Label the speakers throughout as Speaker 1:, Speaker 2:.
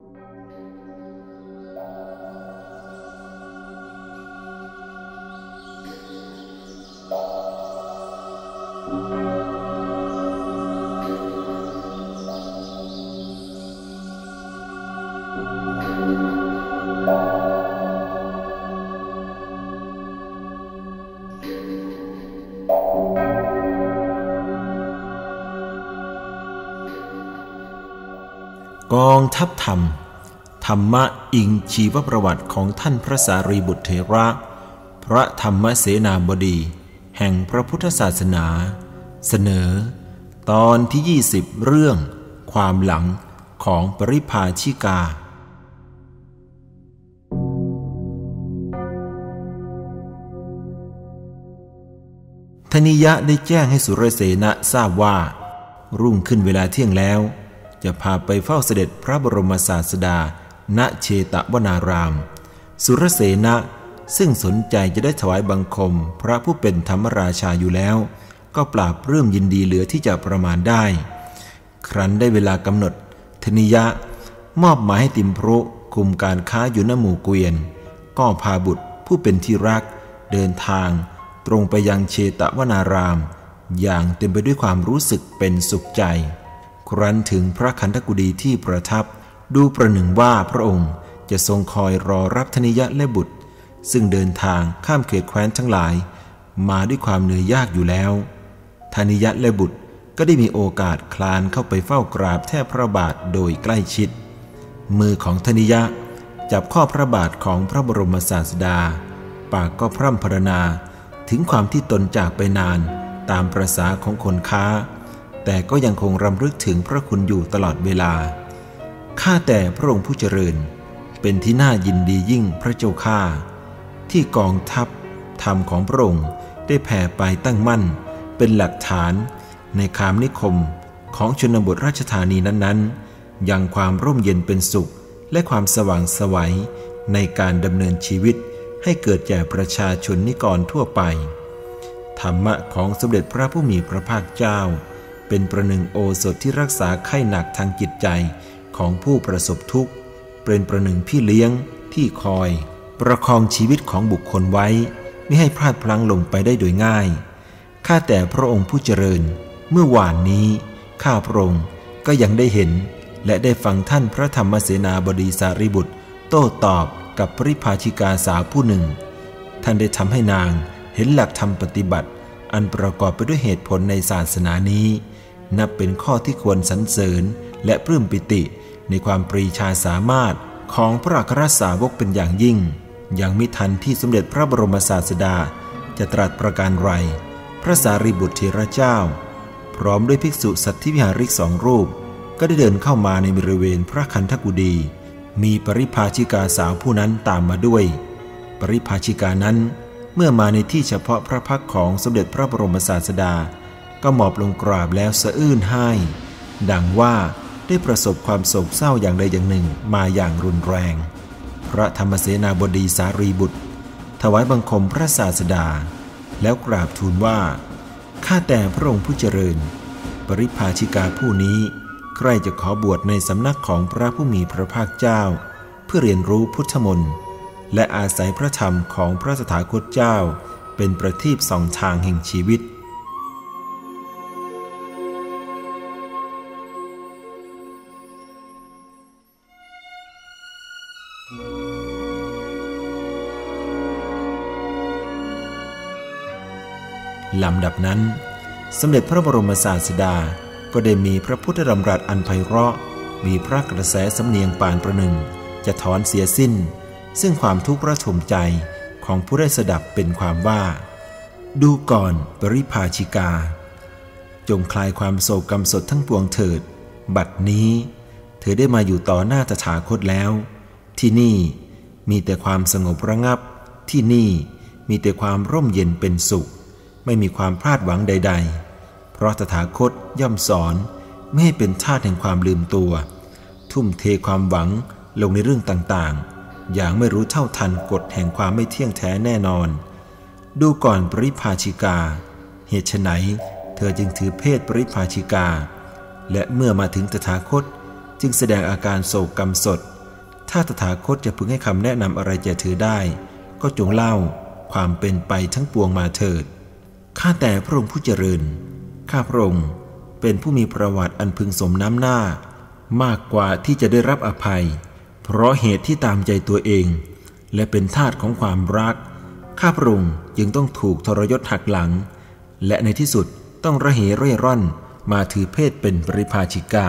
Speaker 1: ก องทัพธรรม ธรรมะอิงชีวประวัติของท่านพระสารีบุตรเถระ พระธรรมเสนาบดี แห่งพระพุทธศาสนา เสนอ ตอนที่ 20 เรื่อง ความหลังของปริภาชิกาธนิยะได้แจ้งให้สุรเสนะทราบว่า รุ่งขึ้นเวลาเที่ยงแล้ว จะพาไปเฝ้าเสด็จพระบรมศาสดา ณเชตวนาราม สุรเสนะซึ่งสนใจจะได้ถวายบังคม พระผู้เป็นธรรมราชาอยู่แล้ว ก็ปราบเรื่มยินดีเหลือที่จะประมาณได้ ครั้นได้เวลากำหนด ธนิยะ มอบหมายให้ติมพรุคุมการค้าอยู่ณหมู่เกวียน ก็พาบุตรผู้เป็นที่รัก เดินทาง ตรงไปยังเชตวนาราม อย่างเต็มไปด้วยความรู้สึกเป็นสุขใจ ครั้นถึงพระคันธกุฎีที่ประทับ ดูประหนึ่งว่าพระองค์จะทรงคอยรอรับธนิยะและบุตร ซึ่งเดินทางข้ามเขตแคว้นทั้งหลาย มาด้วยความเหนื่อยยากอยู่แล้วธนิยะและบุตรก็ได้มีโอกาสคลานเข้าไปเฝ้ากราบแทบพระบาทโดยใกล้ชิด มือของธนิยะจับข้อพระบาทของพระบรมศาสดา ปากก็พร่ำพรรณนาถึงความที่ตนจากไปนานตามประษาของคนค้า แต่ก็ยังคงรำลึกถึงพระคุณอยู่ตลอดเวลา ข้าแต่พระองค์ผู้เจริญ เป็นที่น่ายินดียิ่งพระเจ้าข้าที่กองทัพธรรมของพระองค์ได้แผ่ไปตั้งมั่น เป็นหลักฐานในคามนิคมของชนบทราชธานีนั้นๆ ยังความร่มเย็นเป็นสุข และความสว่างสวัยในการดำเนินชีวิตให้เกิดแก่ประชาชนนิกรทั่วไป ธรรมะของสมเด็จพระผู้มีพระภาคเจ้า เป็นประหนึ่งโอสถที่รักษาไข้หนักทางจิตใจของผู้ประสบทุกข์ เป็นประหนึ่งพี่เลี้ยงที่คอย ประคองชีวิตของบุคคลไว้ ไม่ให้พลาดพลั้งลงไปได้โดยง่าย ข้าแต่พระองค์ผู้เจริญ เมื่อวานนี้ ข้าพระองค์ก็ยังได้เห็น และได้ฟังท่านพระธรรมเสนาบดีสารีบุตร โต้ตอบกับปริภาชิกาสาวผู้หนึ่ง ท่านได้ทำให้นางเห็นหลักธรรมปฏิบัติ อันประกอบไปด้วยเหตุผลในศาสนานี้ นับเป็นข้อที่ควรสรรเสริญและปลื้มปิติในความปรีชาสามารถของพระอัครสาวกเป็นอย่างยิ่ง ยังมิทันที่สมเด็จพระบรมศาสดาจะตรัสประการไร พระสารีบุตรเทระเจ้า พร้อมด้วยภิกษุสัตธิวิหาริกสองรูป ก็ได้เดินเข้ามาในบริเวณพระคันธกุฎีมีปริภาชิกาสาวผู้นั้นตามมาด้วย ปริภาชิกานั้นเมื่อมาในที่เฉพาะพระพักของสมเด็จพระบรมศาสดา ก็หมอบลงกราบแล้วสะอื้นให้ ดังว่าได้ประสบความโศกเศร้าอย่างใดอย่างหนึ่งมาอย่างรุนแรง พระธรรมเสนาบดีสารีบุตร ถวายบังคมพระศาสดา แล้วกราบทูลว่า ข้าแต่พระองค์ผู้เจริญ ปริภาชิกาผู้นี้ใกล้จะขอบวชในสำนักของพระผู้มีพระภาคเจ้า เพื่อเรียนรู้พุทธมนต์และอาศัยพระธรรมของพระสถาคตเจ้า เป็นประทีปสองทางแห่งชีวิต ลำดับนั้น สมเด็จพระบรมศาสดา ก็ได้มีพระพุทธดำรัสอันไพเราะ มีพระกระแสสำเนียงปานประหนึ่ง จะถอนเสียสิ้น ซึ่งความทุกข์ระทมใจของผู้ได้สดับเป็นความว่า ดูก่อนปริภาชิกา จงคลายความโศกกรรมสดทั้งปวงเถิด บัดนี้ เธอได้มาอยู่ต่อหน้าตถาคตแล้ว ที่นี่มีแต่ความสงบระงับที่นี่มีแต่ความร่มเย็นเป็นสุข ไม่มีความพลาดหวังใด ๆ เพราะตถาคตย่อมสอนไม่ให้เป็นทาสแห่งความลืมตัว ทุ่มเทความหวังลงในเรื่องต่างๆ อย่างไม่รู้เท่าทันกฎแห่งความไม่เที่ยงแท้แน่นอน ดูก่อนปริภาชิกา เหตุไนเธอจึงถือเพศปริภาชิกา และเมื่อมาถึงตถาคตจึงแสดงอาการโศกกรรมสด ถ้าตถาคตจะพึงให้คำแนะนำอะไรแก่เธอได้ ก็จงเล่าความเป็นไปทั้งปวงมาเถิด ข้าแต่พระองค์ผู้เจริญ ข้าพระองค์เป็นผู้มีประวัติอันพึงสมน้ำหน้า มากกว่าที่จะได้รับอภัย เพราะเหตุที่ตามใจตัวเอง และเป็นทาตของความรัก ข้าพระองค์จึงต้องถูกทรยศหักหลัง และในที่สุดต้องระเหเร่ร่อนมาถือเพศเป็นปริภาชิกา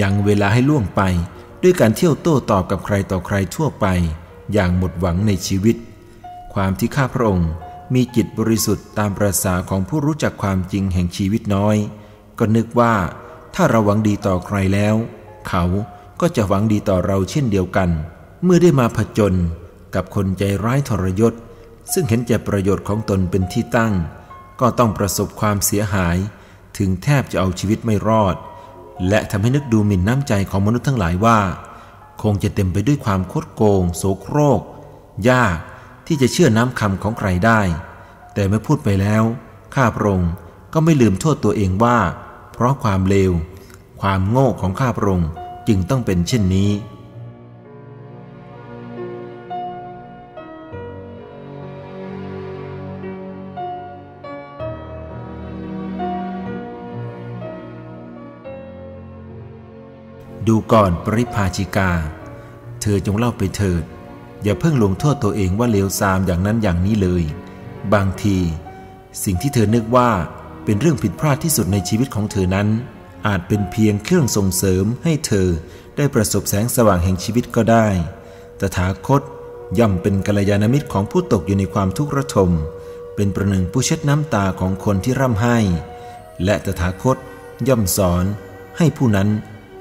Speaker 1: ยังเวลาให้ล่วงไป ด้วยการเที่ยวโต้ตอบกับใครต่อใครทั่วไป อย่างหมดหวังในชีวิต ความที่ข้าพระองค์ มีจิตบริสุทธิ์ตามประษาของผู้รู้จักความจริงแห่งชีวิตน้อย ก็นึกว่าถ้าเราหวังดีต่อใครแล้ว เขาก็จะหวังดีต่อเราเช่นเดียวกัน เมื่อได้มาผจญกับคนใจร้ายทรยศ ซึ่งเห็นแก่ประโยชน์ของตนเป็นที่ตั้ง ก็ต้องประสบความเสียหาย ถึงแทบจะเอาชีวิตไม่รอด และทำให้นึกดูหมิ่นน้ำใจของมนุษย์ทั้งหลายว่า คงจะเต็มไปด้วยความคดโกง โสโครก ยาก ที่จะเชื่อน้ำคำของใครได้ แต่เมื่อพูดไปแล้ว ข้าพระองค์ก็ไม่ลืมโทษตัวเองว่า เพราะความเลว ความโง่ของข้าพระองค์จึงต้องเป็นเช่นนี้ ดูก่อนปริภาชิกา เธอจงเล่าไปเถิด อย่าเพิ่งลงโทษตัวเองว่าเลวทรามอย่างนั้นอย่างนี้เลย บางที สิ่งที่เธอนึกว่าเป็นเรื่องผิดพลาดที่สุดในชีวิตของเธอนั้น อาจเป็นเพียงเครื่องส่งเสริมให้เธอได้ประสบแสงสว่างแห่งชีวิตก็ได้ ตถาคตย่อมเป็นกัลยาณมิตรของผู้ตกอยู่ในความทุกข์ระทม เป็นประหนึ่งผู้เช็ดน้ำตาของคนที่ร่ำไห้ และตถาคตย่อมสอนให้ผู้นั้น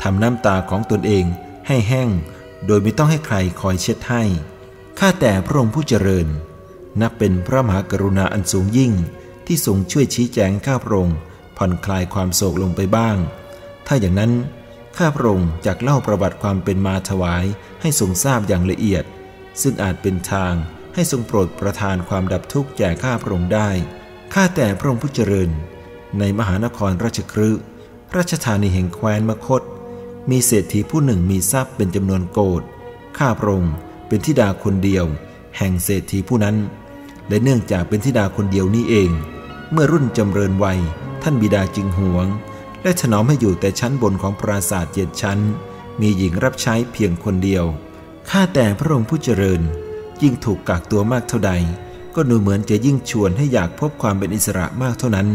Speaker 1: ทำน้ำตาของตนเองให้แห้ง โดยไม่ต้องให้ใครคอยเช็ดให้ ข้าแต่พระองค์ผู้เจริญ นับเป็นพระมหากรุณาอันสูงยิ่งที่ทรงช่วยชี้แจงข้าพระองค์ผ่อนคลายความโศกลงไปบ้าง ถ้าอย่างนั้นข้าพระองค์จะเล่าประวัติความเป็นมาถวายให้ทรงทราบอย่างละเอียด ซึ่งอาจเป็นทางให้ทรงโปรดประทานความดับทุกข์แก่ข้าพระองค์ได้ ข้าแต่พระองค์ผู้เจริญ ในมหานครราชครืราชธานีแห่งแคว้นมคต มีเศรษฐีผู้หนึ่งมีทรัพย์เป็นจำนวนโกดข้าพระองค์เป็นธิดาคนเดียว แห่งเศรษฐีผู้นั้น และเนื่องจากเป็นธิดาคนเดียวนี้เอง เมื่อรุ่นจำเริญวัย ท่านบิดาจึงหวง และถนอมให้อยู่แต่ชั้นบนของปราสาทเจ็ดชั้น มีหญิงรับใช้เพียงคนเดียวข้าแต่พระองค์ผู้เจริญ ยิ่งถูกกักตัวมากเท่าใด ก็ดูเหมือนจะยิ่งชวนให้อยากพบความเป็นอิสระมากเท่านั้น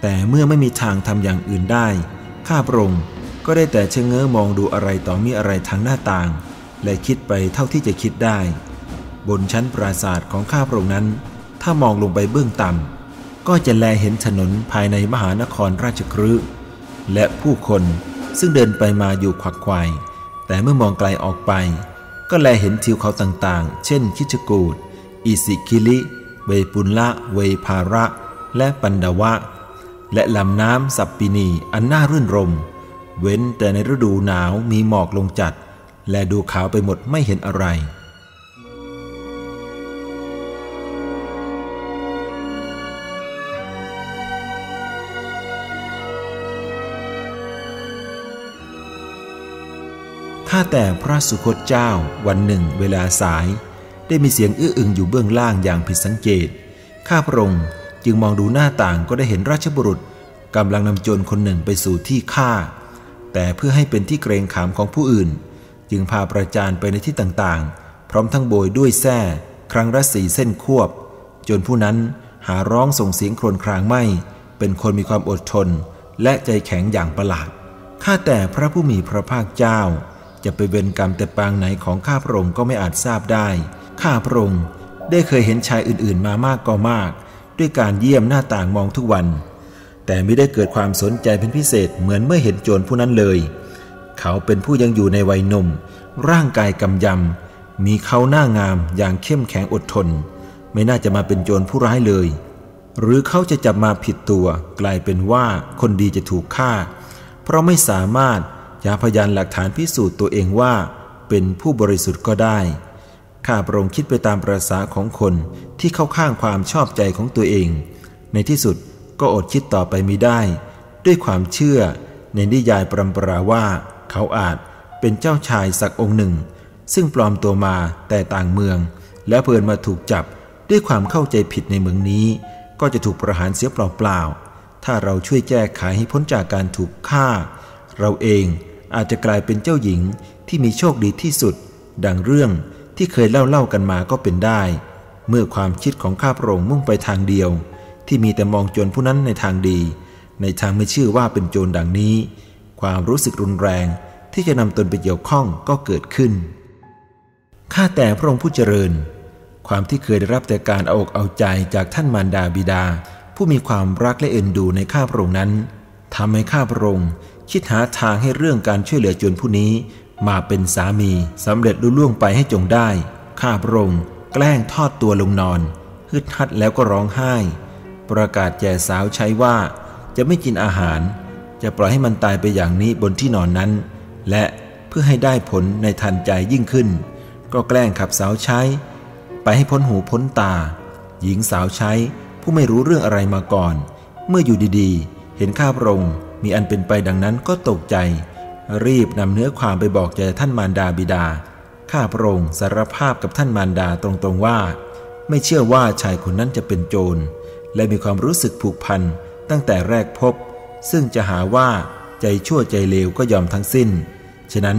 Speaker 1: แต่เมื่อไม่มีทางทำอย่างอื่นได้ ข้าพระองค์ ก็ได้แต่เชงเง้อมองดูอะไรต่อมีอะไรทางหน้าต่าง และคิดไปเท่าที่จะคิดได้ บนชั้นปราสาทของข้าพระองค์นั้น ถ้ามองลงไปเบื้องต่ำก็จะแลเห็นถนนภายในมหานครราชครืและผู้คนซึ่งเดินไปมาอยู่ขวักไขวแต่เมื่อมองไกลออกไป ก็แลเห็นทิวเขาต่างๆ เช่น คิชกูดอิสิคิลิ เวปุลละเวภาระ และปันดาวะ และลำน้ำสัปปินีอันน่ารื่นรม เว้นแต่ในฤดูหนาวมีหมอกลงจัด และดูขาวไปหมดไม่เห็นอะไร ข้าแต่พระสุคตเจ้าวันหนึ่งเวลาสาย ได้มีเสียงอื้ออึงอยู่เบื้องล่างอย่างผิดสังเกต ข้าพระองค์จึงมองดูหน้าต่างก็ได้เห็นราชบุรุษกำลังนำโจรคนหนึ่งไปสู่ที่ฆ่า แต่เพื่อให้เป็นที่เกรงขามของผู้อื่น จึงพาประจานไปในที่ต่างๆ พร้อมทั้งโบยด้วยแส้ครั้งละสีเส้นควบ จนผู้นั้นหาร้องส่งเสียงโครนครางไม่ เป็นคนมีความอดทน และใจแข็งอย่างประหลาดข้าแต่พระผู้มีพระภาคเจ้า จะไปเวรกรรมแต่ปางไหนของข้าพระองค์ก็ไม่อาจทราบได้ข้าพระองค์ได้เคยเห็นชายอื่นๆมามากก็มาก ด้วยการเยี่ยมหน้าต่างมองทุกวัน แต่ไม่ได้เกิดความสนใจเป็นพิเศษเหมือนเมื่อเห็นโจรผู้นั้นเลย เขาเป็นผู้ยังอยู่ในวัยหนุ่ม ร่างกายกำยำ มีเขาหน้างามอย่างเข้มแข็งอดทน ไม่น่าจะมาเป็นโจรผู้ร้ายเลย หรือเขาจะจับมาผิดตัวกลายเป็นว่าคนดีจะถูกฆ่า เพราะไม่สามารถยาพยานหลักฐานพิสูจน์ตัวเองว่าเป็นผู้บริสุทธิ์ก็ได้ ข้าพระองค์คิดไปตามประษาของคนที่เข้าข้างความชอบใจของตัวเอง ในที่สุด ก็อดคิดต่อไปมิได้ ด้วยความเชื่อในนิยายปรำปราว่า เขาอาจเป็นเจ้าชายสักองค์หนึ่ง ซึ่งปลอมตัวมาแต่ต่างเมือง แล้วเพลินมาถูกจับด้วยความเข้าใจผิดในเมืองนี้ ก็จะถูกประหารเสียเปล่าๆถ้าเราช่วยแก้ไขให้พ้นจากการถูกฆ่า เราเองอาจจะกลายเป็นเจ้าหญิงที่มีโชคดีที่สุด ดังเรื่องที่เคยเล่าเล่ากันมาก็เป็นได้ เมื่อความคิดของข้าพระองค์มุ่งไปทางเดียว ที่มีแต่มองโจรผู้นั้นในทางดี ในทางไม่ชื่อว่าเป็นโจรดังนี้ ความรู้สึกรุนแรงที่จะนำตนไปเกี่ยวข้องก็เกิดขึ้น ข้าแต่พระองค์ผู้เจริญ ความที่เคยได้รับแต่การเอาอกเอาใจจากท่านมารดาบิดา ผู้มีความรักและเอ็นดูในข้าพระองค์นั้นทำให้ข้าพระองค์คิดหาทางให้เรื่องการช่วยเหลือโจนผู้นี้ มาเป็นสามีสำเร็จลุล่วงไปให้จงได้ ข้าพระองค์แกล้งทอดตัวลงนอนฮึดฮัดแล้วก็ร้องไห้ ประกาศแก่สาวใช้ว่า จะไม่กินอาหาร จะปล่อยให้มันตายไปอย่างนี้บนที่นอนนั้น และเพื่อให้ได้ผลในทันใจยิ่งขึ้น ก็แกล้งขับสาวใช้ ไปให้พ้นหูพ้นตา หญิงสาวใช้ผู้ไม่รู้เรื่องอะไรมาก่อน เมื่ออยู่ดีๆ เห็นข้าพระองค์มีอันเป็นไปดังนั้นก็ตกใจ รีบนำเนื้อความไปบอกแก่ท่านมารดาบิดา ข้าพระองค์สารภาพกับท่านมารดาตรงๆว่า ไม่เชื่อว่าชายคนนั้นจะเป็นโจร และมีความรู้สึกผูกพันตั้งแต่แรกพบ ซึ่งจะหาว่าใจชั่วใจเลวก็ยอมทั้งสิ้น ฉะนั้น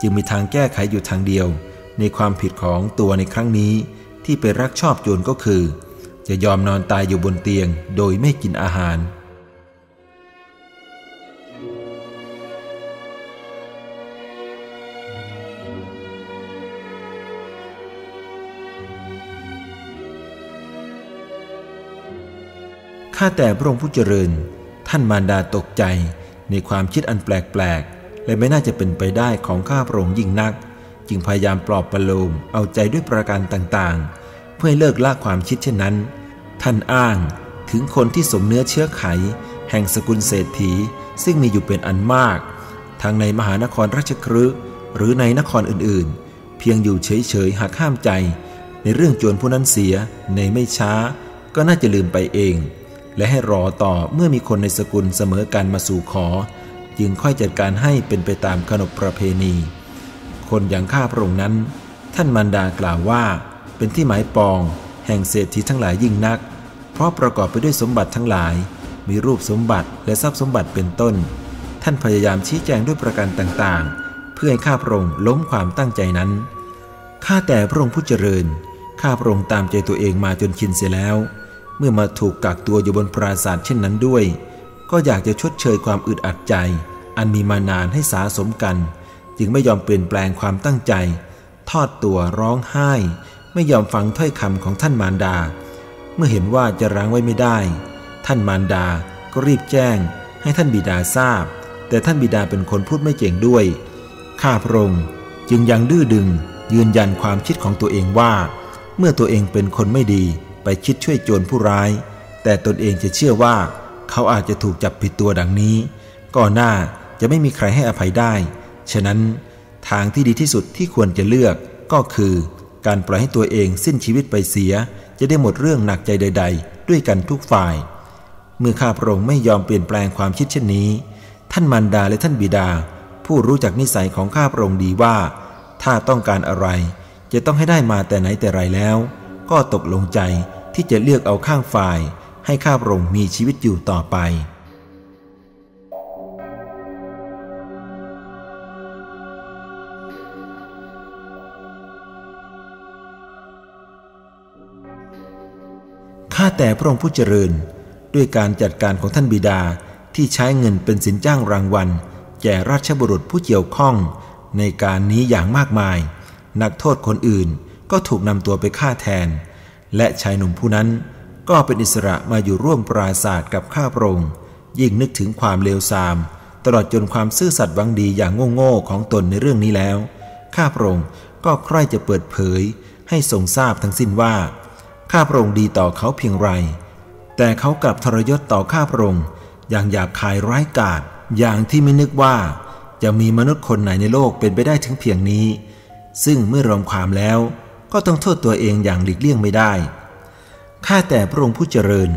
Speaker 1: จึงมีทางแก้ไขอยู่ทางเดียว ในความผิดของตัวในครั้งนี้ ที่ไปรักชอบโจรก็คือ จะยอมนอนตายอยู่บนเตียงโดยไม่กินอาหาร ข้าแต่พระองค์ผู้เจริญ ท่านมารดาตกใจในความคิดอันแปลกๆ และไม่น่าจะเป็นไปได้ของข้าพระองค์ยิ่งนัก จึงพยายามปลอบประโลมเอาใจด้วยประการต่างๆ เพื่อให้เลิกละความคิดเช่นนั้น ท่านอ้างถึงคนที่สมเนื้อเชื้อไข แห่งสกุลเศรษฐีซึ่งมีอยู่เป็นอันมาก ทั้งในมหานครราชครืหรือในนครอื่นๆ เพียงอยู่เฉยๆหากห้ามใจ ในเรื่องจวนผู้นั้นเสียในไม่ช้า ก็น่าจะลืมไปเอง และให้รอต่อเมื่อมีคนในสกุลเสมอกันมาสู่ขอ จึงค่อยจัดการให้เป็นไปตามขนบประเพณี คนอย่างข้าพระองค์นั้น ท่านมันดากล่าวว่า เป็นที่หมายปอง แห่งเศรษฐีทั้งหลายยิ่งนัก เพราะประกอบไปด้วยสมบัติทั้งหลาย มีรูปสมบัติและทรัพย์สมบัติเป็นต้น ท่านพยายามชี้แจงด้วยประการต่างๆ เพื่อให้ข้าพระองค์ล้มความตั้งใจนั้นข้าแต่พระองค์ผู้เจริญข้าพระองค์ตามใจตัวเองมาจนชินเสียแล้ว เมื่อมาถูกกักตัวอยู่บนปราสาทเช่นนั้นด้วย ก็อยากจะชดเชยความอึดอัดใจ อันมีมานานให้สาสมกัน จึงไม่ยอมเปลี่ยนแปลงความตั้งใจ ทอดตัวร้องไห้ ไม่ยอมฟังถ้อยคำของท่านมารดา เมื่อเห็นว่าจะรั้งไว้ไม่ได้ ท่านมารดาก็รีบแจ้ง ให้ท่านบิดาทราบ แต่ท่านบิดาเป็นคนพูดไม่เก่งด้วย ข้าพระองค์จึงยังดื้อดึงยืนยันความคิดของตัวเองว่า เมื่อตัวเองเป็นคนไม่ดี ไปคิดช่วยโจรผู้ร้าย แต่ตนเองจะเชื่อว่า เขาอาจจะถูกจับผิดตัวดังนี้ก่อนหน้าจะไม่มีใครให้อภัยได้ ฉะนั้นทางที่ดีที่สุดที่ควรจะเลือกก็คือ การปล่อยให้ตัวเองสิ้นชีวิตไปเสีย จะได้หมดเรื่องหนักใจใด ๆ ด้วยกันทุกฝ่าย เมื่อข้าพระองค์ไม่ยอมเปลี่ยนแปลงความคิดเช่นนี้ ท่านมารดาและท่านบิดา ผู้รู้จักนิสัยของข้าพระองค์ดีว่า ถ้าต้องการอะไร จะต้องให้ได้มาแต่ไหนแต่ไรแล้ว ก็ตกลงใจที่จะเลือกเอาข้างฝ่าย ให้ข้าพระองค์มีชีวิตอยู่ต่อไป ข้าแต่พระองค์ผู้เจริญ ด้วยการจัดการของท่านบิดาที่ใช้เงินเป็นสินจ้างรางวัล แก่ราชบุรุษผู้เกี่ยวข้องในการนี้อย่างมากมาย นักโทษคนอื่น ก็ถูกนำตัวไปฆ่าแทน และชายหนุ่มผู้นั้นก็เป็นอิสระมาอยู่ร่วมปราศาสตร์กับข้าพระองค์ยิ่งนึกถึงความเลวทราม ตลอดจนความซื่อสัตย์หวังดีอย่างโง่ๆของตนในเรื่องนี้แล้ว ข้าพระองค์ก็ใคร่จะเปิดเผย ให้ทรงทราบทั้งสิ้นว่า ข้าพระองค์ดีต่อเขาเพียงไร แต่เขากลับทรยศต่อข้าพระองค์อย่างหยาบคายร้ายกาจอย่างที่ไม่นึกว่า จะมีมนุษย์คนไหนในโลกเป็นไปได้ถึงเพียงนี้ ซึ่งเมื่อรวมความแล้ว ก็ต้องโทษตัวเองอย่างหลีกเลี่ยงไม่ได้ ข้าแต่พระองค์ผู้เจริญ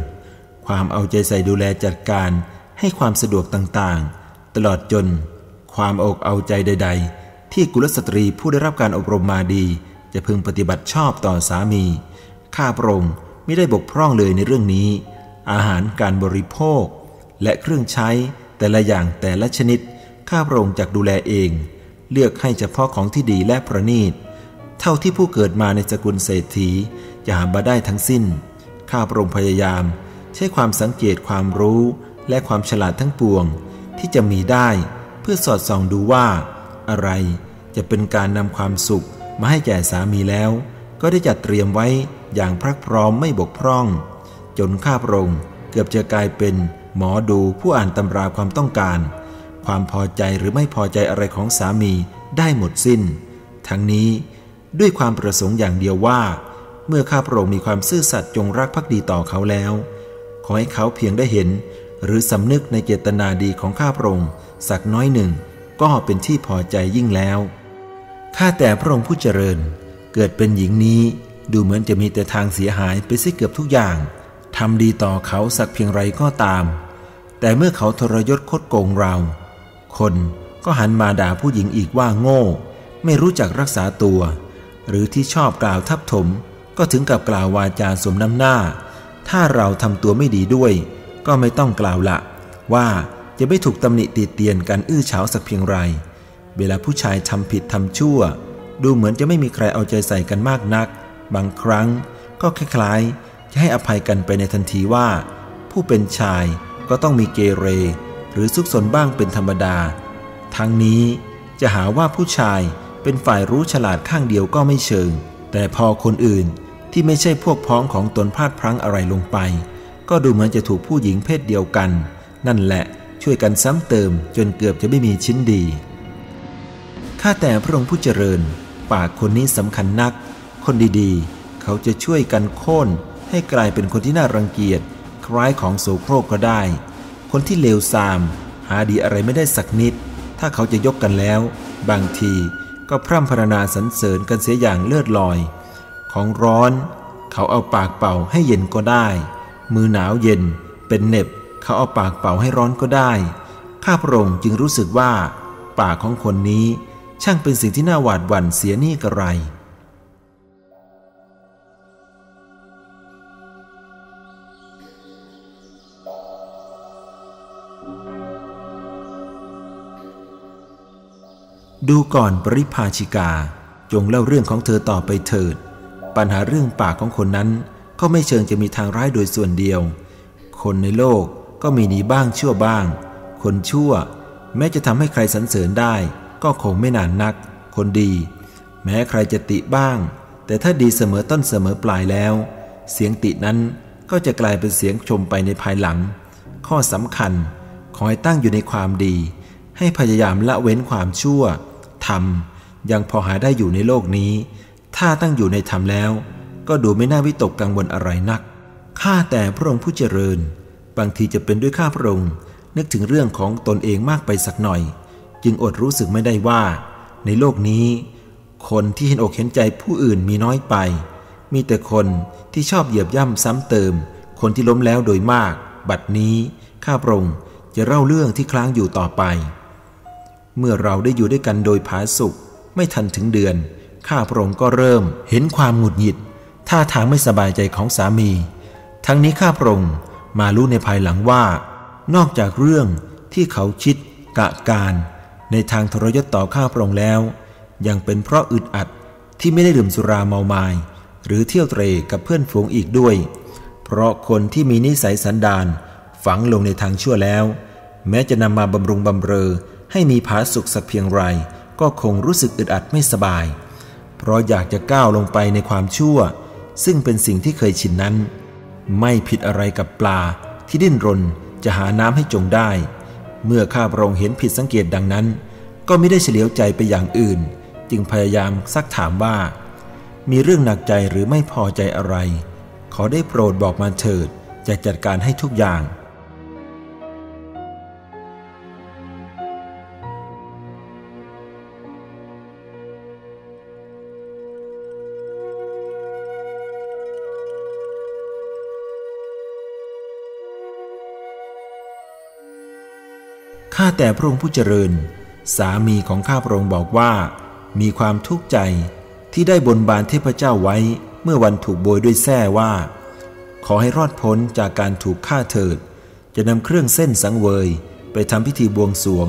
Speaker 1: ความเอาใจใส่ดูแลจัดการให้ความสะดวกต่างๆ ตลอดจน ความอกเอาใจใด ๆ ที่กุลสตรีผู้ได้รับการอบรมมาดี จะพึงปฏิบัติชอบต่อสามี ข้าพระองค์ไม่ได้บกพร่องเลยในเรื่องนี้ อาหารการบริโภค และเครื่องใช้แต่ละอย่างแต่ละชนิด ข้าพระองค์จักดูแลเอง เลือกให้เฉพาะของที่ดีและประณีต เท่าที่ผู้เกิดมาในสกุลเศรษฐีจะหามาได้ทั้งสิ้น ข้าพระองค์พยายาม ใช้ความสังเกตความรู้และความฉลาดทั้งปวง ที่จะมีได้เพื่อสอดส่องดูว่า อะไรจะเป็นการนำความสุขมาให้แก่สามีแล้ว ก็ได้จัดเตรียมไว้อย่างพรักพร้อมไม่บกพร่อง จนข้าพระองค์เกือบจะกลายเป็นหมอดูผู้อ่านตำราความต้องการ ความพอใจหรือไม่พอใจอะไรของสามีได้หมดสิ้น ทั้งนี้ ด้วยความประสงค์อย่างเดียวว่า เมื่อข้าพระองค์มีความซื่อสัตย์จงรักภักดีต่อเขาแล้ว ขอให้เขาเพียงได้เห็น หรือสำนึกในเจตนาดีของข้าพระองค์สักน้อยหนึ่ง ก็เป็นที่พอใจยิ่งแล้วข้าแต่พระองค์ผู้เจริญ เกิดเป็นหญิงนี้ดูเหมือนจะมีแต่ทางเสียหายไปซิเกือบทุกอย่างทำดีต่อเขาสักเพียงไรก็ตาม แต่เมื่อเขาทรยศคดโกงเรา คนก็หันมาด่าผู้หญิงอีกว่าโง่ ไม่รู้จักรักษาตัว หรือที่ชอบกล่าวทับถม ก็ถึงกับกล่าววาจาสมน้ำหน้า ถ้าเราทำตัวไม่ดีด้วย ก็ไม่ต้องกล่าวละ ว่าจะไม่ถูกตำหนิติเตียนกันอื้อเฉาสักเพียงไร เวลาผู้ชายทำผิดทำชั่ว ดูเหมือนจะไม่มีใครเอาใจใส่กันมากนัก บางครั้งก็คล้ายๆจะให้อภัยกันไปในทันทีว่า ผู้เป็นชายก็ต้องมีเกเร หรือซุกซนบ้างเป็นธรรมดา ทั้งนี้จะหาว่าผู้ชาย เป็นฝ่ายรู้ฉลาดข้างเดียวก็ไม่เชิง แต่พอคนอื่นที่ไม่ใช่พวกพ้องของตนพลาดพลั้งอะไรลงไป ก็ดูเหมือนจะถูกผู้หญิงเพศเดียวกัน นั่นแหละช่วยกันซ้ำเติมจนเกือบจะไม่มีชิ้นดีข้าแต่พระองค์ผู้เจริญ ปากคนนี้สำคัญนัก คนดีๆ เขาจะช่วยกันโค่นให้กลายเป็นคนที่น่ารังเกียจคล้ายของโสโครกก็ได้ คนที่เลวทราม หาดีอะไรไม่ได้สักนิด ถ้าเขาจะยกกันแล้ว บางที ก็พร่ำพรรณนาสรรเสริญกันเสียอย่างเลือดลอย ของร้อน เขาเอาปากเป่าให้เย็นก็ได้ มือหนาวเย็น เป็นเน็บ เขาเอาปากเป่าให้ร้อนก็ได้ ข้าพระองค์จึงรู้สึกว่า ปากของคนนี้ช่างเป็นสิ่งที่น่าหวาดหวั่นเสียนี่กระไร ดูก่อนปริภาชิกา จงเล่าเรื่องของเธอต่อไปเถิด ปัญหาเรื่องปากของคนนั้น ก็ไม่เชิงจะมีทางร้ายโดยส่วนเดียว คนในโลกก็มีดีบ้างชั่วบ้าง คนชั่ว แม้จะทำให้ใครสรรเสริญได้ ก็คงไม่นานนัก คนดี แม้ใครจะติบ้าง แต่ถ้าดีเสมอต้นเสมอปลายแล้ว เสียงตินั้นก็จะกลายเป็นเสียงชมไปในภายหลัง ข้อสำคัญขอให้ตั้งอยู่ในความดี ให้พยายามละเว้นความชั่ว ทำยังพอหาได้อยู่ในโลกนี้ ถ้าตั้งอยู่ในธรรมแล้ว ก็ดูไม่น่าวิตกกังวลอะไรนัก ข้าแต่พระองค์ผู้เจริญ บางทีจะเป็นด้วยข้าพระองค์ นึกถึงเรื่องของตนเองมากไปสักหน่อย จึงอดรู้สึกไม่ได้ว่า ในโลกนี้ คนที่เห็นอกเห็นใจผู้อื่นมีน้อยไป มีแต่คนที่ชอบเหยียบย่ำซ้ำเติม คนที่ล้มแล้วโดยมาก บัดนี้ข้าพระองค์จะเล่าเรื่องที่ค้างอยู่ต่อไป เมื่อเราได้อยู่ด้วยกันโดยผาสุกไม่ทันถึงเดือน ข้าพระองค์ก็เริ่มเห็นความหงุดหงิด ท่าทางไม่สบายใจของสามี ทั้งนี้ข้าพระองค์มารู้ในภายหลังว่า นอกจากเรื่องที่เขาคิดกะการ ในทางทรยศต่อข้าพระองค์แล้ว ยังเป็นเพราะอึดอัดที่ไม่ได้ดื่มสุราเมาไมา้หรือเที่ยวเตรกับเพื่อนฝูงอีกด้วย เพราะคนที่มีนิสัยสันดานฝังลงในทางชั่วแล้ว แม้จะนำมาบำรุงบำเรอ ให้มีผาสุขสักเพียงไร ก็คงรู้สึกอึดอัดไม่สบาย เพราะอยากจะก้าวลงไปในความชั่ว ซึ่งเป็นสิ่งที่เคยชินนั้น ไม่ผิดอะไรกับปลาที่ดิ้นรนจะหาน้ำให้จงได้ เมื่อข้าพระองค์เห็นผิดสังเกตดังนั้น ก็ไม่ได้เฉลียวใจไปอย่างอื่น จึงพยายามซักถามว่า มีเรื่องหนักใจหรือไม่พอใจอะไร ขอได้โปรดบอกมาเถิดจะจัดการให้ทุกอย่าง ข้าแต่พระองค์ผู้เจริญ สามีของข้าพระองค์บอกว่า มีความทุกข์ใจที่ได้บนบานเทพเจ้าไว้เมื่อวันถูกโบยด้วยแส้ว่า ขอให้รอดพ้นจากการถูกฆ่าเถิด จะนำเครื่องเส้นสังเวย ไปทำพิธีบวงสวง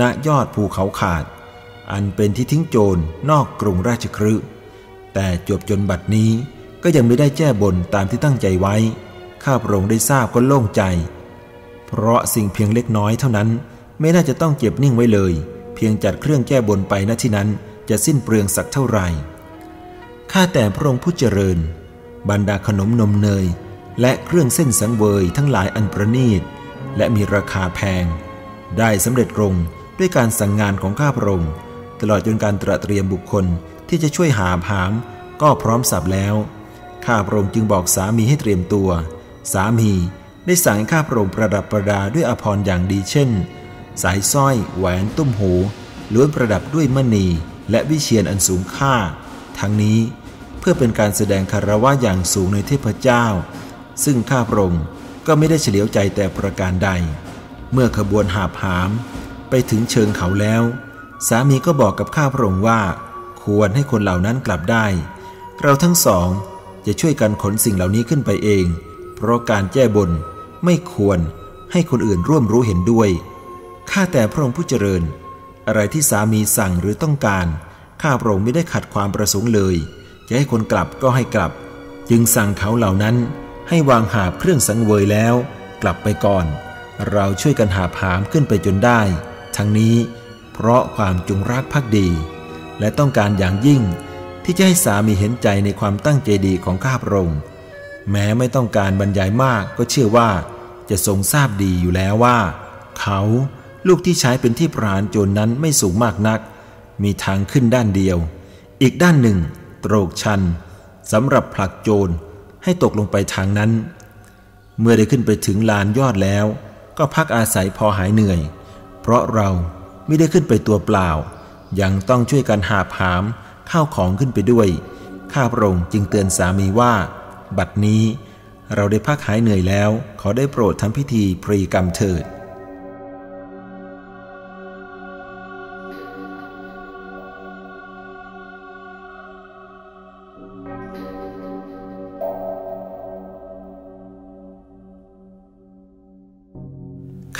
Speaker 1: ณยอดภูเขาขาด อันเป็นที่ทิ้งโจรนอกกรุงราชครืแต่จบจนบัดนี้ก็ยังไม่ได้แจ้บนตามที่ตั้งใจไว้ ข้าพระองค์ได้ทราบก็โล่งใจ เพราะสิ่งเพียงเล็กน้อยเท่านั้น ไม่น่าจะต้องเก็บนิ่งไว้เลย เพียงจัดเครื่องแก้บนไปณที่นั้นจะสิ้นเปลืองสักเท่าไหร่ข้าแต่พระองค์ผู้เจริญ บรรดาขนมนมเนย และเครื่องเส้นสังเวยทั้งหลายอันประณีต และมีราคาแพง ได้สำเร็จลงด้วยการสั่งงานของข้าพระองค์ ตลอดจนการตระเตรียมบุคคลที่จะช่วยหาหาม ก็พร้อมสับแล้ว ข้าพระองค์จึงบอกสามีให้เตรียมตัว สามีได้สั่งให้ข้าพระองค์ประดับประดาด้วยอภรรอย่างดีเช่น สายสร้อย แหวนตุ้มหูล้วนประดับด้วยมณี และวิเชียนอันสูงค่า ทั้งนี้เพื่อเป็นการแสดงคารวะอย่างสูงในเทพเจ้า ซึ่งข้าพระองค์ก็ไม่ได้เฉลียวใจแต่ประการใด เมื่อขบวนหาบหาม ไปถึงเชิงเขาแล้ว สามีก็บอกกับข้าพระองค์ว่า ควรให้คนเหล่านั้นกลับได้ เราทั้งสองจะช่วยกันขนสิ่งเหล่านี้ขึ้นไปเอง เพราะการแก้บนไม่ควรให้คนอื่นร่วมรู้เห็นด้วย ข้าแต่พระองค์ผู้เจริญ อะไรที่สามีสั่งหรือต้องการ ข้าพระองค์ไม่ได้ขัดความประสงค์เลย จะให้คนกลับก็ให้กลับ จึงสั่งเขาเหล่านั้น ให้วางหาบเครื่องสังเวยแล้ว กลับไปก่อน เราช่วยกันหาผามขึ้นไปจนได้ ทั้งนี้ เพราะความจงรักภักดี และต้องการอย่างยิ่ง ที่จะให้สามีเห็นใจในความตั้งใจดีของข้าพระองค์แม้ไม่ต้องการบรรยายมากก็เชื่อว่าจะทรงทราบดีอยู่แล้วว่า เขา ลูกที่ใช้เป็นที่ปราณโจรนนั้นไม่สูงมากนัก มีทางขึ้นด้านเดียว อีกด้านหนึ่ง โตรกชันสำหรับผลักโจรให้ตกลงไปทางนั้น เมื่อได้ขึ้นไปถึงลานยอดแล้ว ก็พักอาศัยพอหายเหนื่อย เพราะเราไม่ได้ขึ้นไปตัวเปล่า ยังต้องช่วยกันหาผามข้าวของขึ้นไปด้วย ข้าพระองค์จึงเตือนสามีว่า บัดนี้เราได้พักหายเหนื่อยแล้ว ขอได้โปรดทำพิธีพรีกรรมเถิด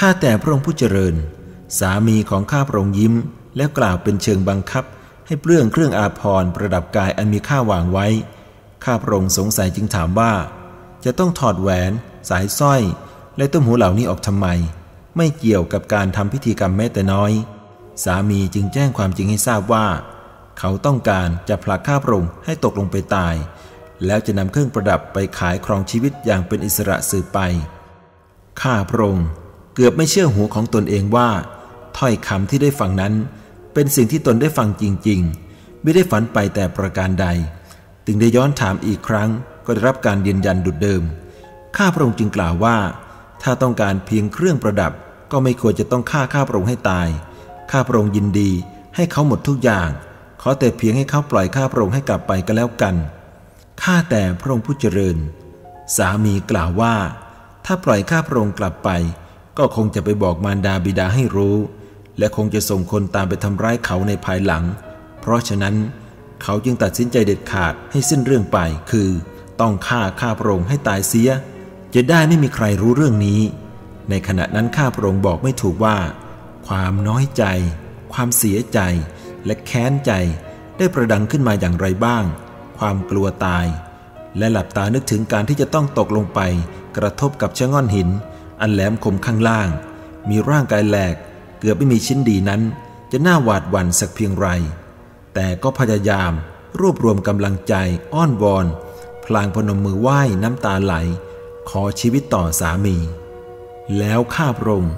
Speaker 1: ข้าแต่พระองค์ผู้เจริญ สามีของข้าพระองค์ยิ้ม แล้วกล่าวเป็นเชิงบังคับ ให้เปลื้องเครื่องอาภรณ์ประดับกายอันมีค่าวางไว้ ข้าพระองค์สงสัยจึงถามว่า จะต้องถอดแหวน สายสร้อย และต้มหูเหล่านี้ออกทำไม ไม่เกี่ยวกับการทำพิธีกรรมแม้แต่น้อย สามีจึงแจ้งความจริงให้ทราบว่า เขาต้องการจะผลักข้าพระองค์ให้ตกลงไปตาย แล้วจะนำเครื่องประดับไปขายครองชีวิตอย่างเป็นอิสระสืบไปข้าพระองค์ เกือบไม่เชื่อหูของตนเองว่า ถ้อยคำที่ได้ฟังนั้น เป็นสิ่งที่ตนได้ฟังจริง ๆ ไม่ได้ฝันไปแต่ประการใด จึงได้ย้อนถามอีกครั้งก็ได้รับการยืนยันดุดเดิม ข้าพระองค์จึงกล่าวว่า ถ้าต้องการเพียงเครื่องประดับ ก็ไม่ควรจะต้องฆ่าข้าพระองค์ให้ตาย ข้าพระองค์ยินดีให้เขาหมดทุกอย่าง ขอแต่เพียงให้เขาปล่อยข้าพระองค์ให้กลับไปก็แล้วกัน ข้าแต่พระองค์ผู้เจริญ สามีกล่าวว่า ถ้าปล่อยข้าพระองค์กลับไป ก็คงจะไปบอกมารดาบิดาให้รู้ และคงจะส่งคนตามไปทำร้ายเขาในภายหลัง เพราะฉะนั้น เขาจึงตัดสินใจเด็ดขาดให้สิ้นเรื่องไป คือ ต้องฆ่าข้าพระองค์ให้ตายเสีย จะได้ไม่มีใครรู้เรื่องนี้ ในขณะนั้นข้าพระองค์บอกไม่ถูกว่า ความน้อยใจ ความเสียใจ และแค้นใจ ได้ประดังขึ้นมาอย่างไรบ้าง ความกลัวตาย และหลับตานึกถึงการที่จะต้องตกลงไป กระทบกับชะง่อนหิน อันแหลมคมข้างล่าง มีร่างกายแหลกเกือบไม่มีชิ้นดีนั้น จะน่าหวาดหวั่นสักเพียงไร แต่ก็พยายามรวบรวมกำลังใจอ้อนวอน พลางพนมมือไหว้น้ำตาไหล ขอชีวิตต่อสามี แล้วข้าพระองค์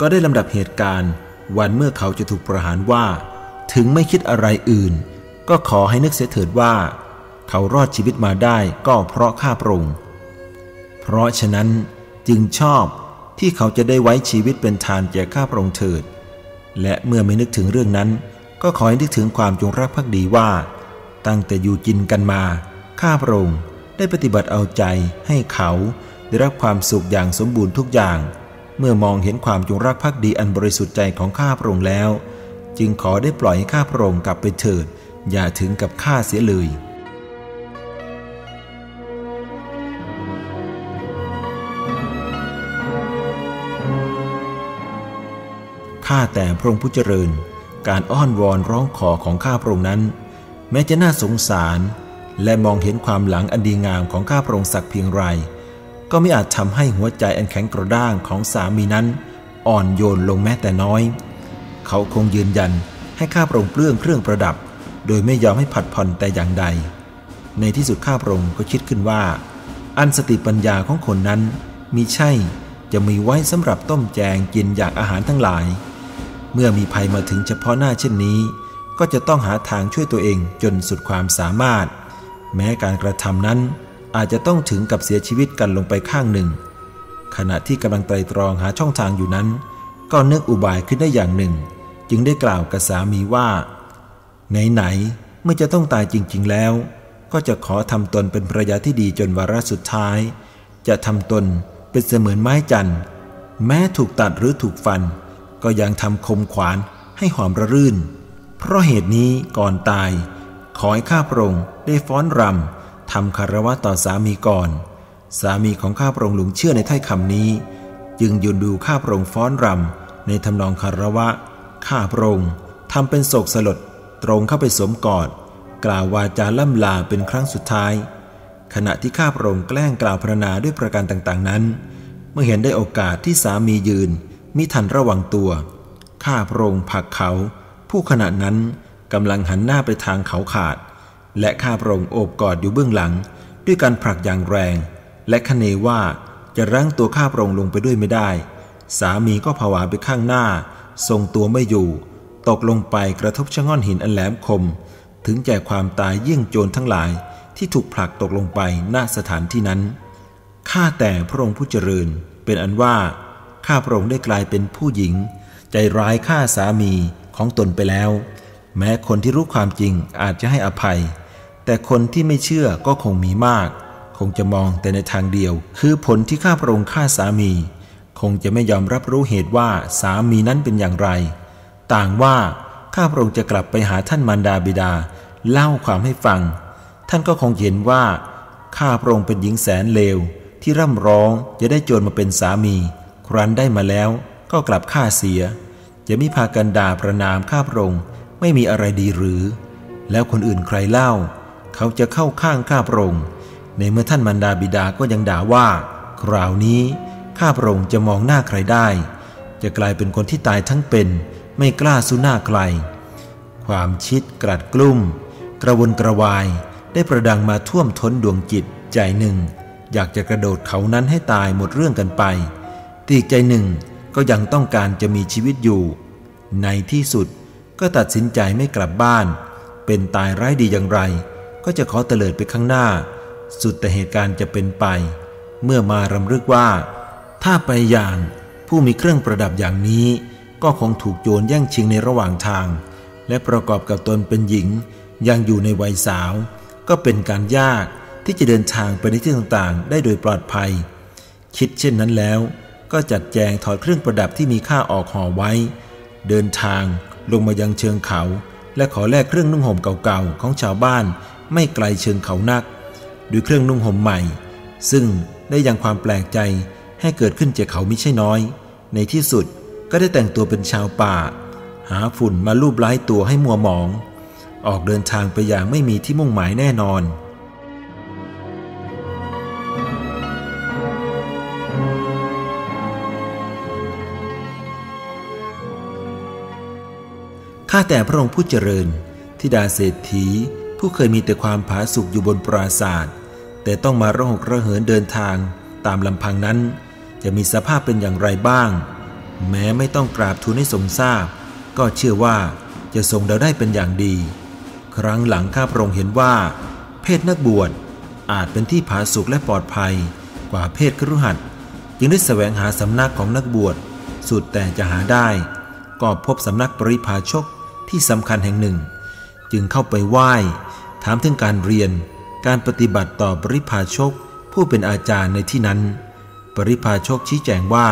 Speaker 1: ก็ได้ลำดับเหตุการณ์ วันเมื่อเขาจะถูกประหารว่า ถึงไม่คิดอะไรอื่น ก็ขอให้นึกเสียเถิดว่า เขารอดชีวิตมาได้ก็เพราะข้าพระองค์เพราะฉะนั้น จึงชอบที่เขาจะได้ไว้ชีวิตเป็นทานแก่ข้าพระองค์เถิด และเมื่อไม่นึกถึงเรื่องนั้น ก็ขอให้นึกถึงความจงรักภักดีว่า ตั้งแต่อยู่กินกันมาข้าพระองค์ได้ปฏิบัติเอาใจให้เขาได้รับความสุขอย่างสมบูรณ์ทุกอย่าง เมื่อมองเห็นความจงรักภักดีอันบริสุทธิ์ใจของข้าพระองค์แล้ว จึงขอได้ปล่อยให้ข้าพระองค์กลับไปเถิด อย่าถึงกับข้าเสียเลย ข้าแต่พระองค์ผู้เจริญ การอ้อนวอนร้องขอของข้าพระองค์นั้น แม้จะน่าสงสาร และมองเห็นความหลังอันดีงามของข้าพระองค์สักเพียงไร ก็ไม่อาจทำให้หัวใจอันแข็งกระด้างของสามีนั้น อ่อนโยนลงแม้แต่น้อย เขาคงยืนยันให้ข้าพระองค์เปลื้องเครื่องประดับ โดยไม่ยอมให้ผัดผ่อนแต่อย่างใด ในที่สุดข้าพระองค์ก็คิดขึ้นว่า อันสติปัญญาของคนนั้นมีใช่จะมีไว้สำหรับต้มแจงกินอย่างอาหารทั้งหลาย เมื่อมีภัยมาถึงเฉพาะหน้าเช่นนี้ ก็จะต้องหาทางช่วยตัวเองจนสุดความสามารถ แม้การกระทำนั้นอาจจะต้องถึงกับเสียชีวิตกันลงไปข้างหนึ่ง ขณะที่กำลังไตรตรองหาช่องทางอยู่นั้น ก็นึกอุบายขึ้นได้อย่างหนึ่ง จึงได้กล่าวกับสามีว่า ไหนๆเมื่อจะต้องตายจริง ๆ แล้ว ก็จะขอทำตนเป็นภรรยาที่ดีจนวาระสุดท้าย จะทำตนเป็นเสมือนไม้จันทร์แม้ถูกตัดหรือถูกฟัน ก็ยังทำคมขวานให้หอมระรื่น เพราะเหตุนี้ก่อนตาย ขอให้ข้าพระองค์ได้ฟ้อนรำทำคารวะต่อสามีก่อน สามีของข้าพระองค์หลงเชื่อในถ้อยคำนี้ จึงยืนดูข้าพระองค์ฟ้อนรำในทำนองคารวะ ข้าพระองค์ทำเป็นโศกสลดตรงเข้าไปสวมกอด กล่าววาจาล่ำลาเป็นครั้งสุดท้าย ขณะที่ข้าพระองค์แกล้งกล่าวพรรณนาด้วยประการต่างๆนั้น เมื่อเห็นได้โอกาสที่สามียืน มิทันระวังตัว ข้าพระองค์ผลักเขา ผู้ขณะนั้นกำลังหันหน้าไปทางเขาขาด และข้าพระองค์โอบกอดอยู่เบื้องหลัง ด้วยการผลักอย่างแรง และคเนว่าจะรั้งตัวข้าพระองค์ลงไปด้วยไม่ได้ สามีก็ผวาไปข้างหน้า ทรงตัวไม่อยู่ ตกลงไปกระทบชะง่อนหินอันแหลมคม ถึงแก่ความตายเยี่ยงโจรทั้งหลายที่ถูกผลักตกลงไปณสถานที่นั้นข้าแต่พระองค์ผู้เจริญ เป็นอันว่า ข้าพระองค์ได้กลายเป็นผู้หญิง ใจร้ายฆ่าสามีของตนไปแล้ว แม้คนที่รู้ความจริงอาจจะให้อภัย แต่คนที่ไม่เชื่อก็คงมีมาก คงจะมองแต่ในทางเดียว คือผลที่ข้าพระองค์ฆ่าสามี คงจะไม่ยอมรับรู้เหตุว่าสามีนั้นเป็นอย่างไร ต่างว่าข้าพระองค์จะกลับไปหาท่านมารดาบิดา เล่าความให้ฟัง ท่านก็คงเห็นว่าข้าพระองค์เป็นหญิงแสนเลวที่ร่ำร้องจะได้โจรมาเป็นสามี ครั้นได้มาแล้วก็กลับฆ่าเสีย จะมิพากันด่าประนามข้าพระองค์ไม่มีอะไรดีหรือ แล้วคนอื่นใครเล่า เขาจะเข้าข้างข้าพระองค์ในเมื่อท่านมารดาบิดาก็ยังด่าว่า คราวนี้ข้าพระองค์จะมองหน้าใครได้ จะกลายเป็นคนที่ตายทั้งเป็น ไม่กล้าสู้หน้าใคร ความชิดกรัดกลุ้มกระวนกระวายได้ประดังมาท่วมท้นดวงจิตใจหนึ่ง อยากจะกระโดดเขานั้นให้ตายหมดเรื่องกันไป ตีกใจหนึ่งก็ยังต้องการจะมีชีวิตอยู่ ในที่สุดก็ตัดสินใจไม่กลับบ้าน เป็นตายไร้ดีอย่างไร ก็จะขอเตลิดไปข้างหน้า สุดแต่เหตุการณ์จะเป็นไป เมื่อมารำลึกว่า ถ้าไปอย่างผู้มีเครื่องประดับอย่างนี้ ก็คงถูกโจรแย่งชิงในระหว่างทาง และประกอบกับตนเป็นหญิง ยังอยู่ในวัยสาว ก็เป็นการยากที่จะเดินทางไปในที่ต่างๆ ได้โดยปลอดภัย คิดเช่นนั้นแล้ว ก็จัดแจงถอดเครื่องประดับที่มีค่าออกห่อไว้ เดินทางลงมายังเชิงเขา และขอแลกเครื่องนุ่งห่มเก่าๆของชาวบ้าน ไม่ไกลเชิงเขานักด้วยเครื่องนุ่งห่มใหม่ ซึ่งได้ยังความแปลกใจให้เกิดขึ้นจากเขามิใช่น้อย ในที่สุดก็ได้แต่งตัวเป็นชาวป่า หาฝุ่นมาลูบไล้ตัวให้มัวหมอง ออกเดินทางไปอย่างไม่มีที่มุ่งหมายแน่นอน ข้าแต่พระองค์ผู้เจริญ ทิดาเศรษฐี ผู้เคยมีแต่ความผาสุกอยู่บนปราศาสตร์แต่ต้องมาระหกระเหินเดินทางตามลำพังนั้น จะมีสภาพเป็นอย่างไรบ้าง แม้ไม่ต้องกราบทูลให้ทรงทราบ ก็เชื่อว่าจะทรงเดาได้เป็นอย่างดี ครั้งหลังข้าพระองค์เห็นว่า เพศนักบวชอาจเป็นที่ผาสุกและปลอดภัย กว่าเพศครุหัดจึงได้แสวงหาสำนักของนักบวชสุดแต่จะหาได้ ก็พบสำนักปริพาชก ที่สำคัญแห่งหนึ่ง จึงเข้าไปไหว้ ถามถึงการเรียน การปฏิบัติต่อปริพาชกผู้เป็นอาจารย์ในที่นั้น ปริพาชกชี้แจงว่า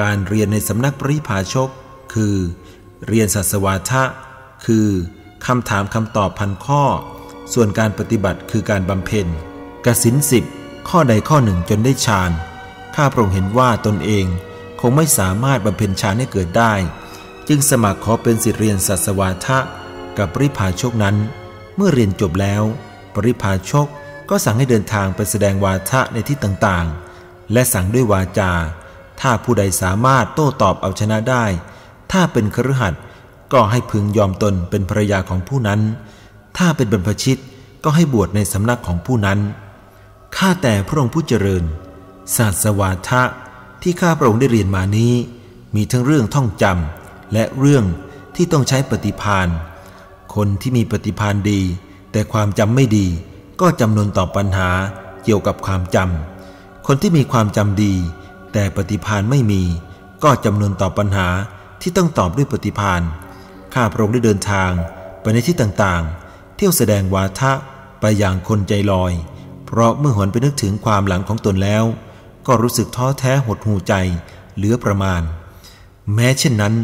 Speaker 1: การเรียนในสำนักปริพาชก คือ เรียนสัสวาทะ คือคำถามคำตอบพันข้อ ส่วนการปฏิบัติคือการบำเพ็ญกสินสิบข้อใดข้อหนึ่งจนได้ฌานข้าพระองค์เห็นว่าตนเองคงไม่สามารถบำเพ็ญฌานให้เกิดได้ จึงสมัครขอเป็นสิทธิเรียนสัสวาทะกับปริพาชกนั้น เมื่อเรียนจบแล้ว ปริพาชกก็สั่งให้เดินทางไปแสดงวาทะในที่ต่างๆ และสั่งด้วยวาจา ถ้าผู้ใดสามารถโต้ตอบเอาชนะได้ ถ้าเป็นครหัสก็ให้พึงยอมตนเป็นภรรยาของผู้นั้น ถ้าเป็นบรรพชิตก็ให้บวชในสำนักของผู้นั้นข้าแต่พระองค์ผู้เจริญ ศาสวาทะที่ข้าพระองค์ได้เรียนมานี้ มีทั้งเรื่องท่องจำ และเรื่องที่ต้องใช้ปฏิพานคนที่มีปฏิพานดี แต่ความจำไม่ดี ก็จำนวนต่อปัญหาเกี่ยวกับความจำคนที่มีความจำดี แต่ปฏิพานไม่มี ก็จำนวนต่อปัญหาที่ต้องตอบด้วยปฏิพานข้าพระองค์ได้เดินทางไปในที่ต่างๆ เที่ยวแสดงวาทะไปอย่างคนใจลอย เพราะเมื่อหวนไปนึกถึงความหลังของตนแล้ว ก็รู้สึกท้อแท้หดหูใจเหลือประมาณ แม้เช่นนั้น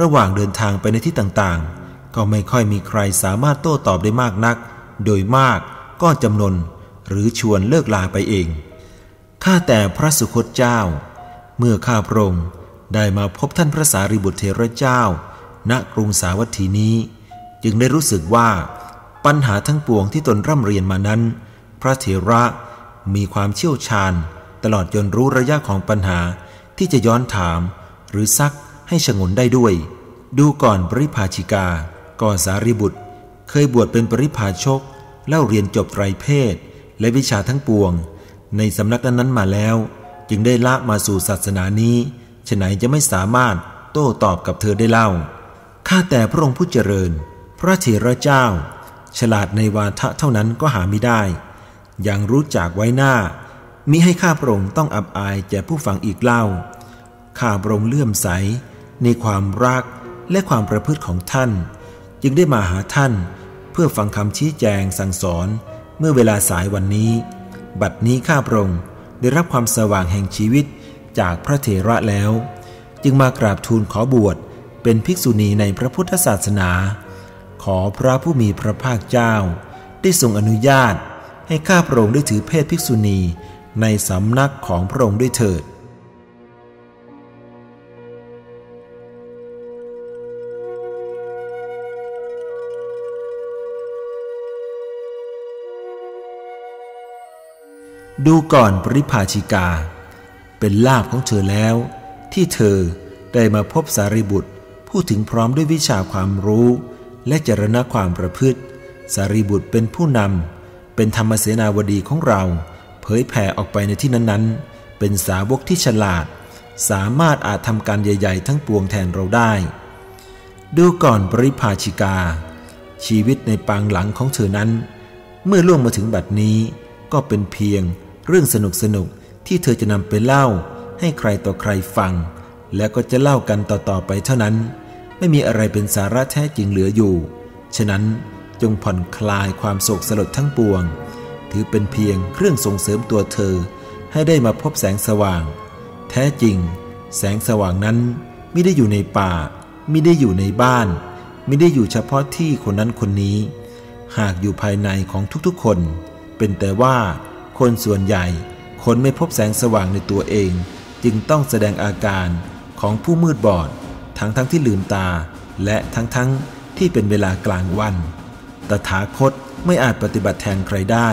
Speaker 1: ระหว่างเดินทางไปในที่ต่างๆ ก็ไม่ค่อยมีใครสามารถโต้ตอบได้มากนัก โดยมากก็จำนนหรือชวนเลิกลาไปเอง ข้าแต่พระสุคตเจ้า เมื่อข้าพระองค์ได้มาพบท่านพระสารีบุตรเทระเจ้า ณกรุงสาวัตถีนี้ จึงได้รู้สึกว่าปัญหาทั้งปวงที่ตนร่ำเรียนมานั้น พระเถระมีความเชี่ยวชาญ ตลอดจนรู้ระยะของปัญหาที่จะย้อนถาม หรือซัก ให้ฉงนได้ด้วย ดูก่อนปริภาชิกา ก่อนสารีบุตร เคยบวชเป็นปริภาชก เล่าเรียนจบไตรเพศ และวิชาทั้งปวง ในสำนักนั้นมาแล้ว จึงได้ละมาสู่ศาสนานี้ฉไหนจะไม่สามารถโต้ตอบกับเธอได้เล่า ข้าแต่พระองค์ผู้เจริญ พระเถระเจ้า ฉลาดในวาทะเท่านั้นก็หาไม่ได้ ยังรู้จักไว้หน้า มิให้ข้าพระองค์ต้องอับอายแก่ผู้ฟังอีกเล่า ข้าพระองค์เลื่อมใส ในความรักและความประพฤติของท่าน จึงได้มาหาท่าน เพื่อฟังคำชี้แจงสั่งสอน เมื่อเวลาสายวันนี้ บัดนี้ข้าพระองค์ได้รับความสว่างแห่งชีวิตจากพระเถระแล้ว จึงมากราบทูลขอบวชเป็นภิกษุณีในพระพุทธศาสนา ขอพระผู้มีพระภาคเจ้า ได้ทรงอนุญาต ให้ข้าพระองค์ได้ถือเพศภิกษุณีในสำนักของพระองค์ด้วยเถิด ดูก่อนปริภาชิกา เป็นลาภของเธอแล้ว ที่เธอได้มาพบสารีบุตรพูดถึงพร้อมด้วยวิชาความรู้ และจรณะความประพฤติ สารีบุตรเป็นผู้นำเป็นธรรมเสนาวดีของเรา เผยแผ่ออกไปในที่นั้นๆ เป็นสาวกที่ฉลาด สามารถอาจทำการใหญ่ ๆ ทั้งปวงแทนเราได้ ดูก่อนปริภาชิกา ชีวิตในปางหลังของเธอนั้น เมื่อล่วงมาถึงบัดนี้ก็เป็นเพียง เรื่องสนุกสนุกที่เธอจะนำไปเล่า ให้ใครต่อใครฟัง และก็จะเล่ากันต่อๆไปเท่านั้น ไม่มีอะไรเป็นสาระแท้จริงเหลืออยู่ ฉะนั้นจงผ่อนคลายความโศกสลดทั้งปวง ถือเป็นเพียงเครื่องส่งเสริมตัวเธอ ให้ได้มาพบแสงสว่าง แท้จริง แสงสว่างนั้นไม่ได้อยู่ในป่าไม่ได้อยู่ในบ้าน ไม่ได้อยู่เฉพาะที่คนนั้นคนนี้ หากอยู่ภายในของทุกๆคน เป็นแต่ว่า คนส่วนใหญ่คนไม่พบแสงสว่างในตัวเอง จึงต้องแสดงอาการของผู้มืดบอด ทั้งทั้งที่ลืมตา และทั้งทั้งที่เป็นเวลากลางวัน ตถาคตไม่อาจปฏิบัติแทนใครได้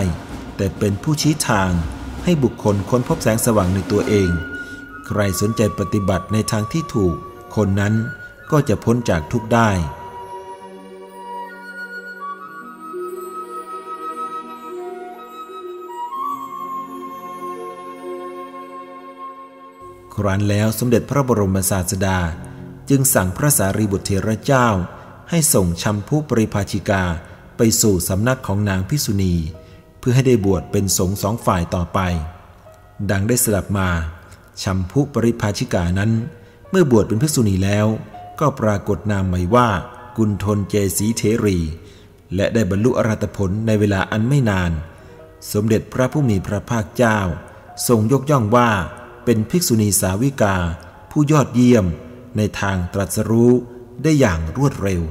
Speaker 1: แต่เป็นผู้ชี้ทางให้บุคคลค้นพบแสงสว่างในตัวเอง ใครสนใจปฏิบัติในทางที่ถูก คนนั้นก็จะพ้นจากทุกได้ ครั้นแล้วสมเด็จพระบรมศาสดา จึงสั่งพระสารีบุตรเถระเจ้า ให้ส่งชัมพุปริภาชิกาไปสู่สำนักของนางพิสุณี เพื่อให้ได้บวชเป็นสงฆ์สองฝ่ายต่อไป ดังได้สลับมาชัมพุปริภาชิกานั้น เมื่อบวชเป็นภิกษุณีแล้ว ก็ปรากฏนามใหม่ว่า กุณฑลเจสีเทรี และได้บรรลุอรหัตผลในเวลาอันไม่นาน สมเด็จพระผู้มีพระภาคเจ้า ทรงยกย่องว่า เป็นภิกษุณีสาวิกา ผู้ยอดเยี่ยมในทางตรัสรู้ได้อย่างรวดเร็ว